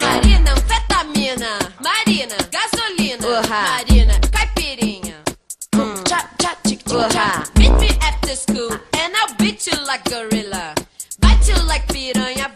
Marina, anfetamina. Marina, gasolina. Marina, caipirinha. Boom, cha, cha, chick, chick, cha. Meet me after school and I'll beat you like gorilla. Bite you like piranha.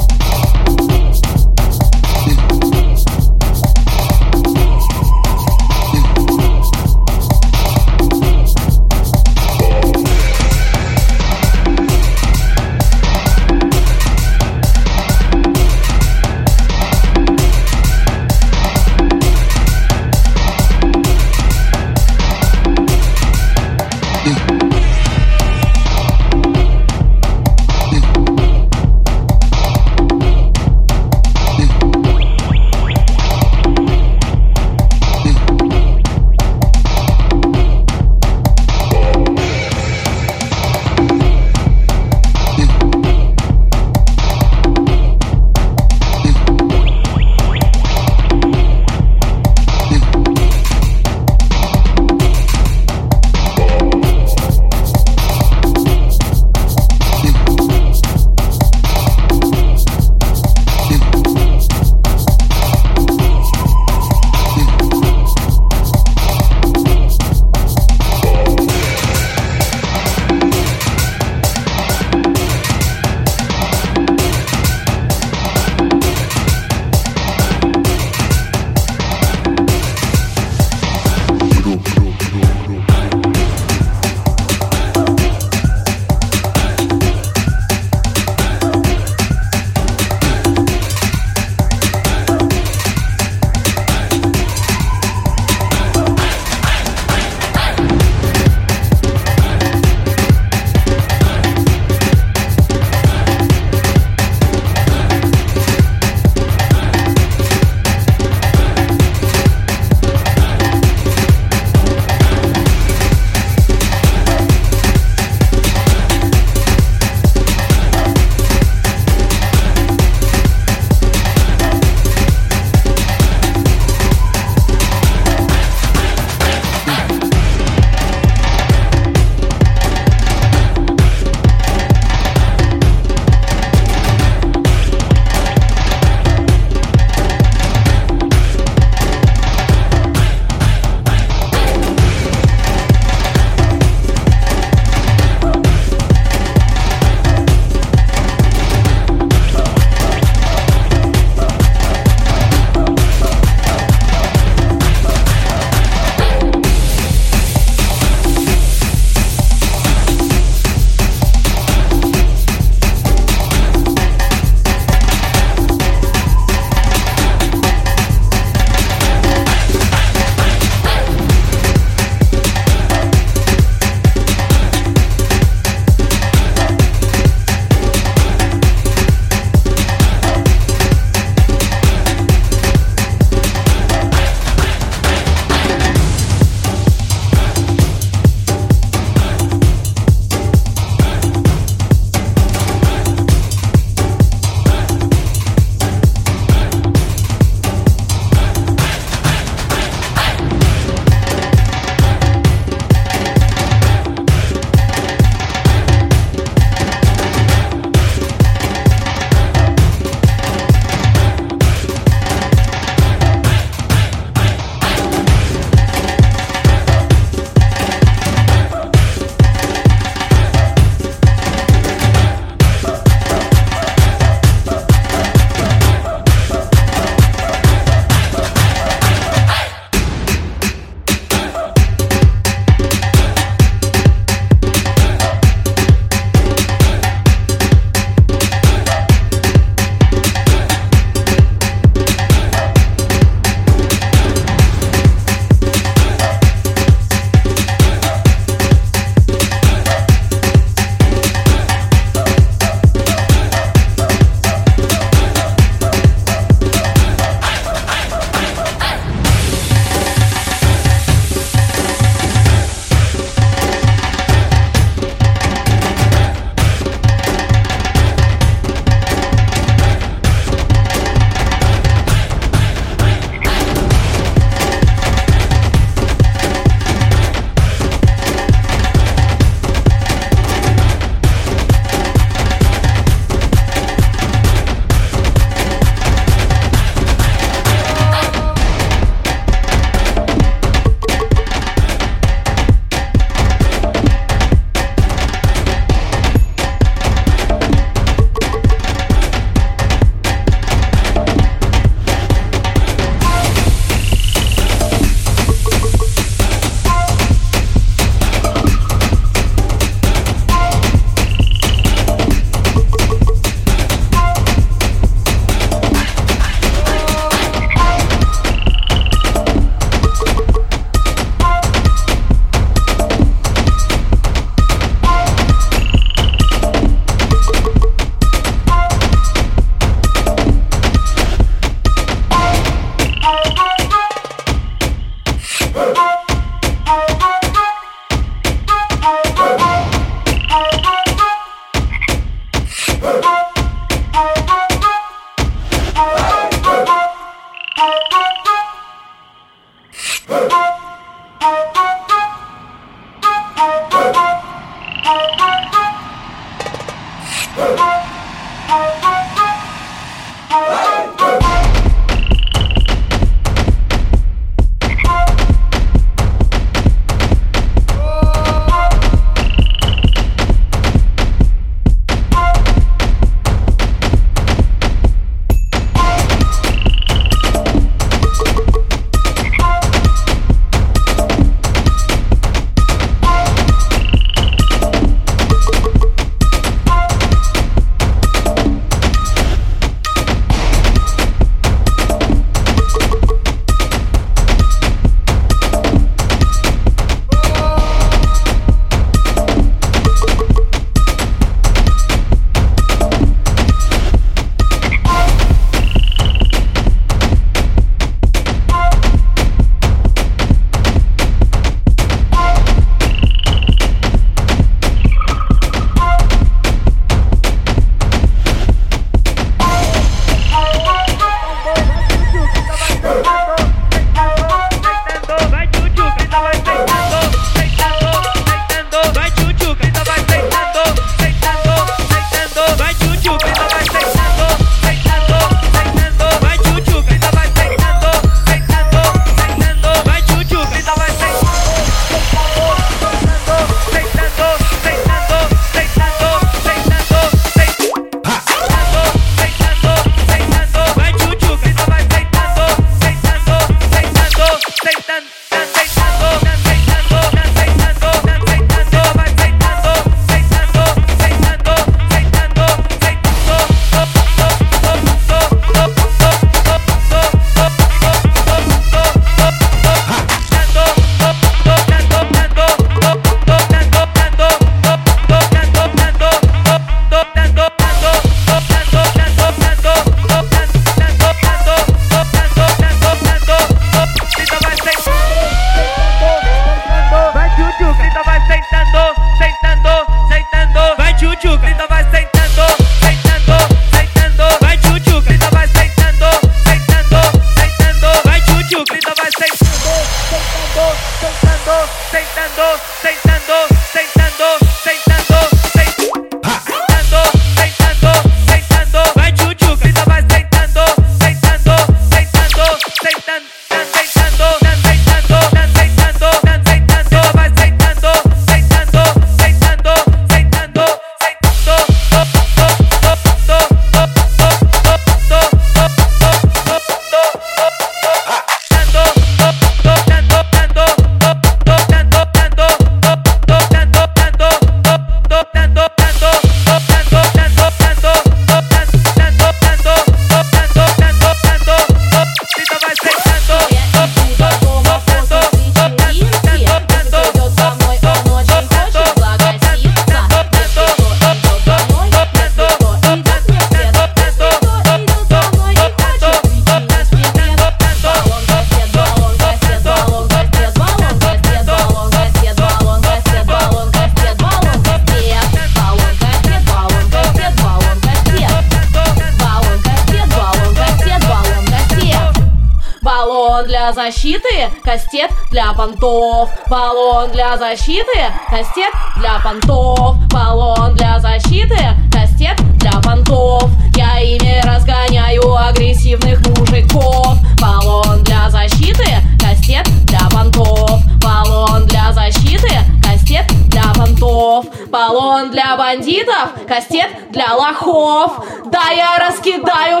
Защиты, кастет для понтов, баллон для защиты, кастет для понтов. Я ими разгоняю агрессивных мужиков. Баллон для защиты, кастет для понтов, баллон для защиты, кастет для понтов, баллон для бандитов, кастет для лохов. Да я раскидаю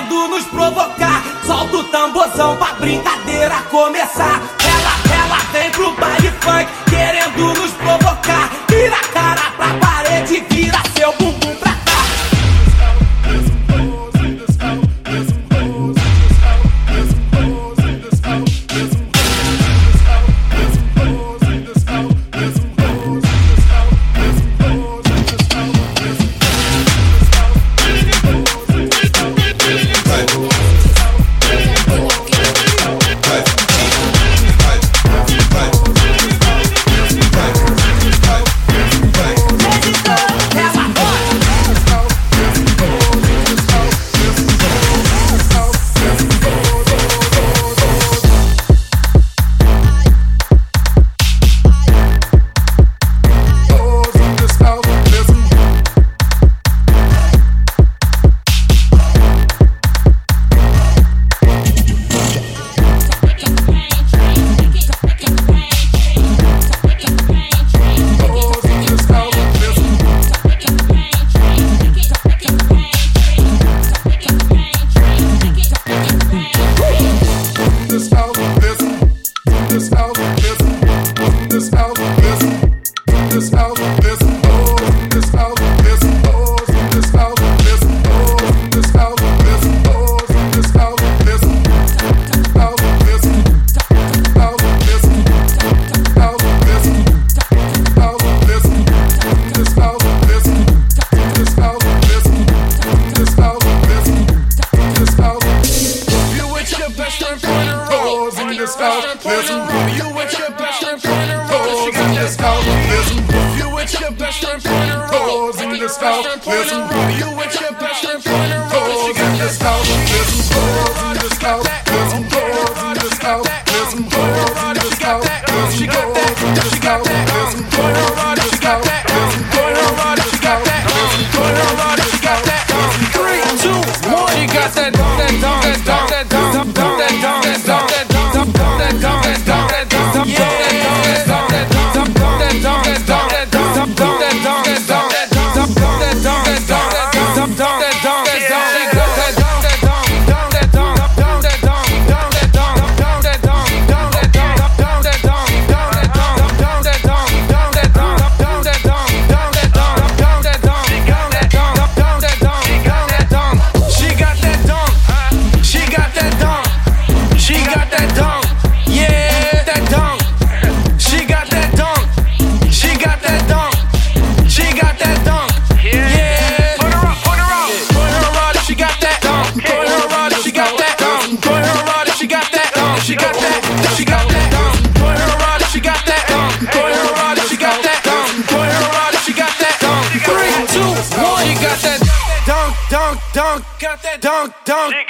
querendo nos provocar. Solta o tamborzão pra brincadeira começar. Ela, ela vem pro baile funk, querendo nos provocar. let's go. There's some rodeo at your best friend, Let's go. Let's go. got that dunk, dunk.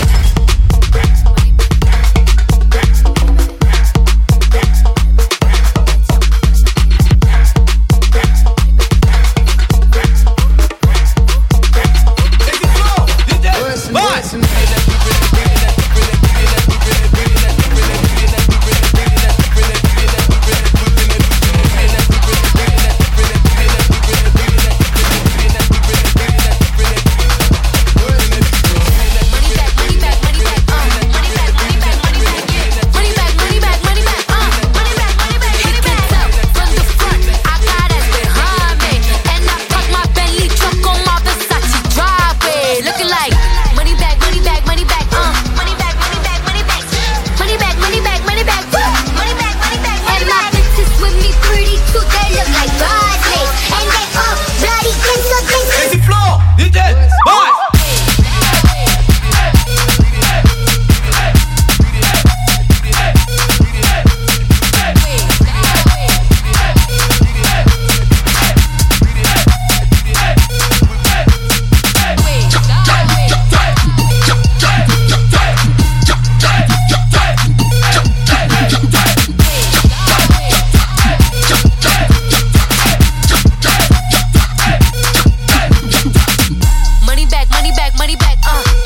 back, money back, uh.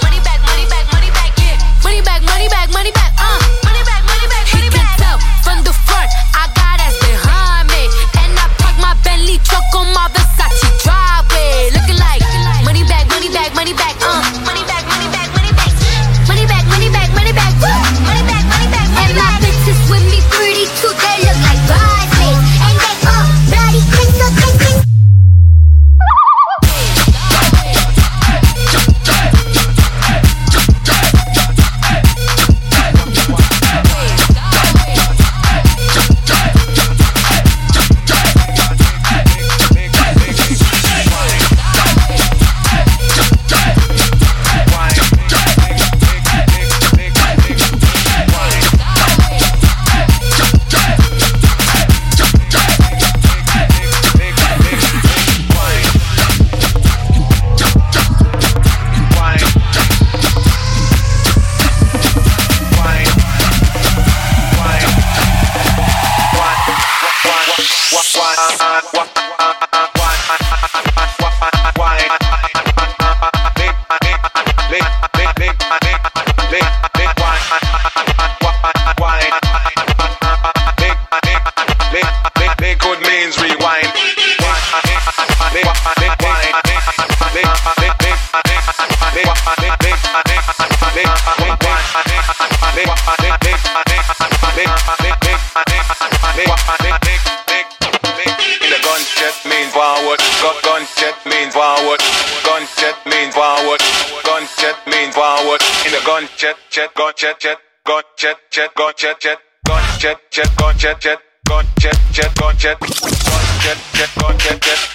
Jet jet gun jet jet gun jet jet gun jet jet gun jet jet gun jet jet gun jet gun jet jet gun jet jet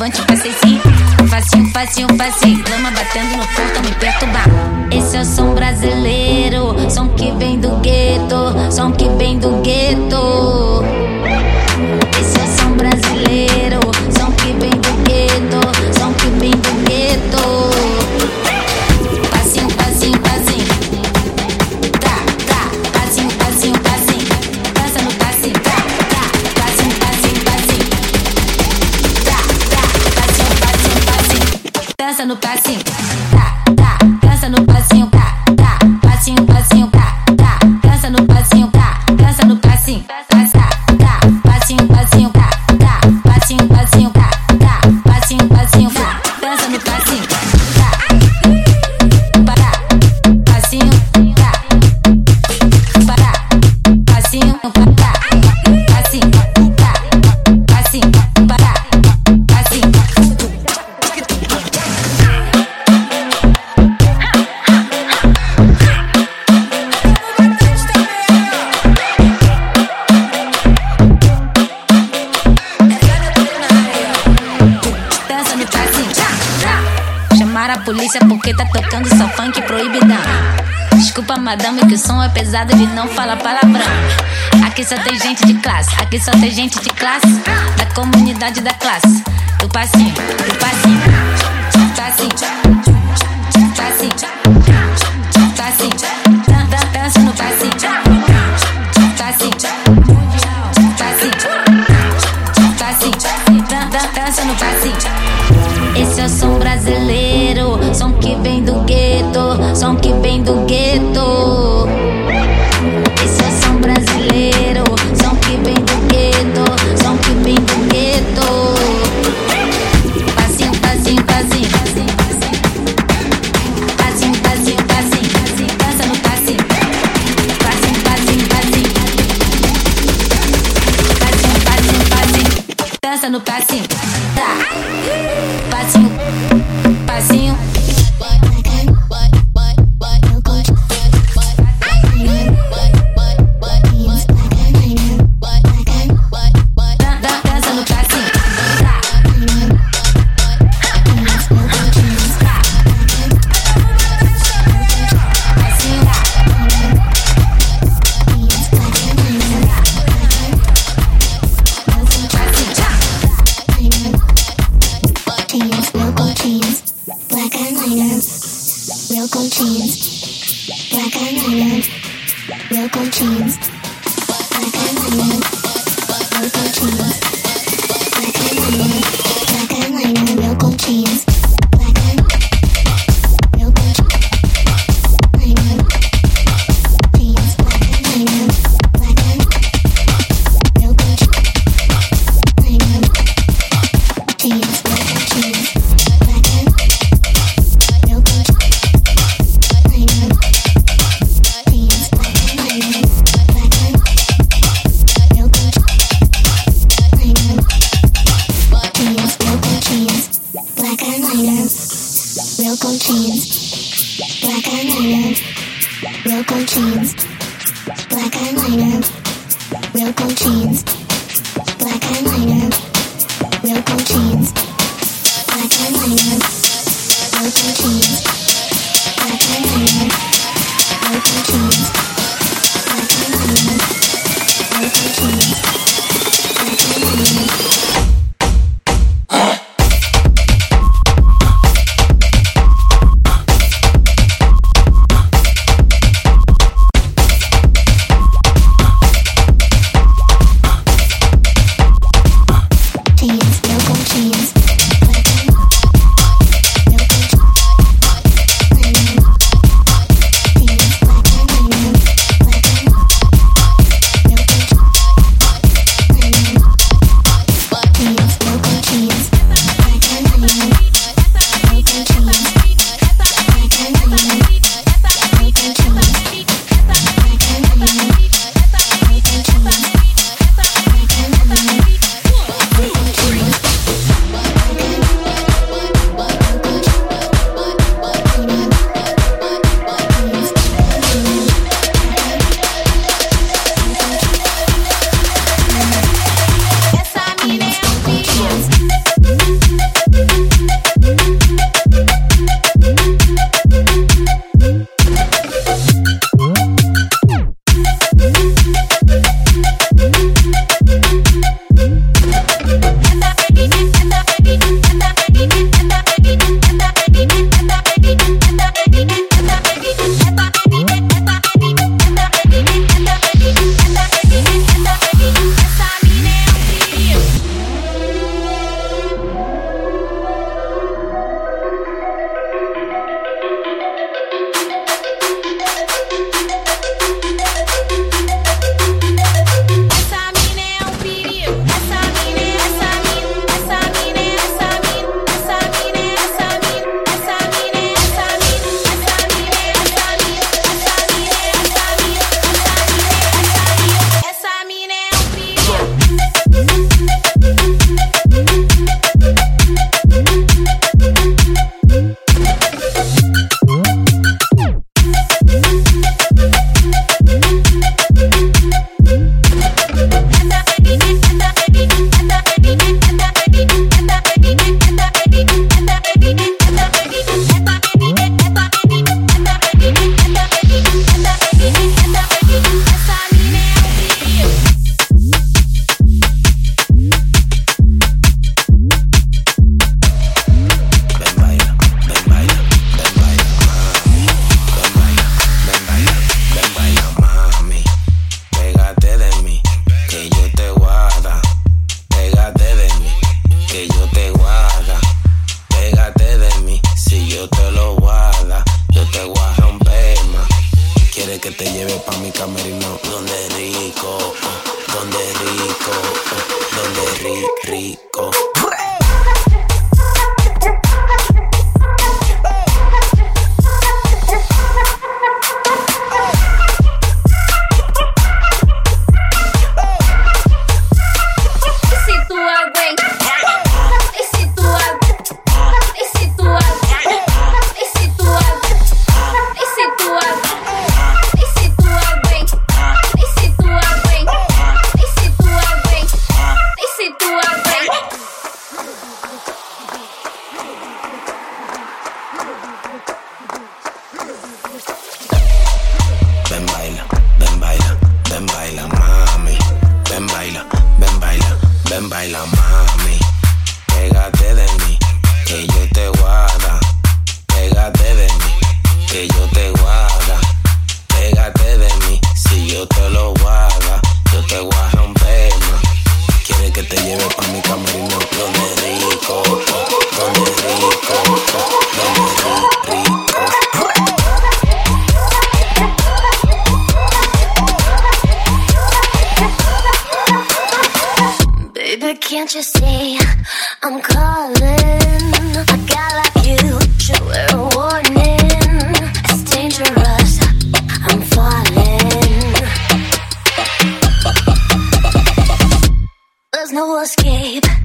levante avisado de não falar palavrão. Aqui só tem gente de classe, aqui só tem gente de classe. No escape.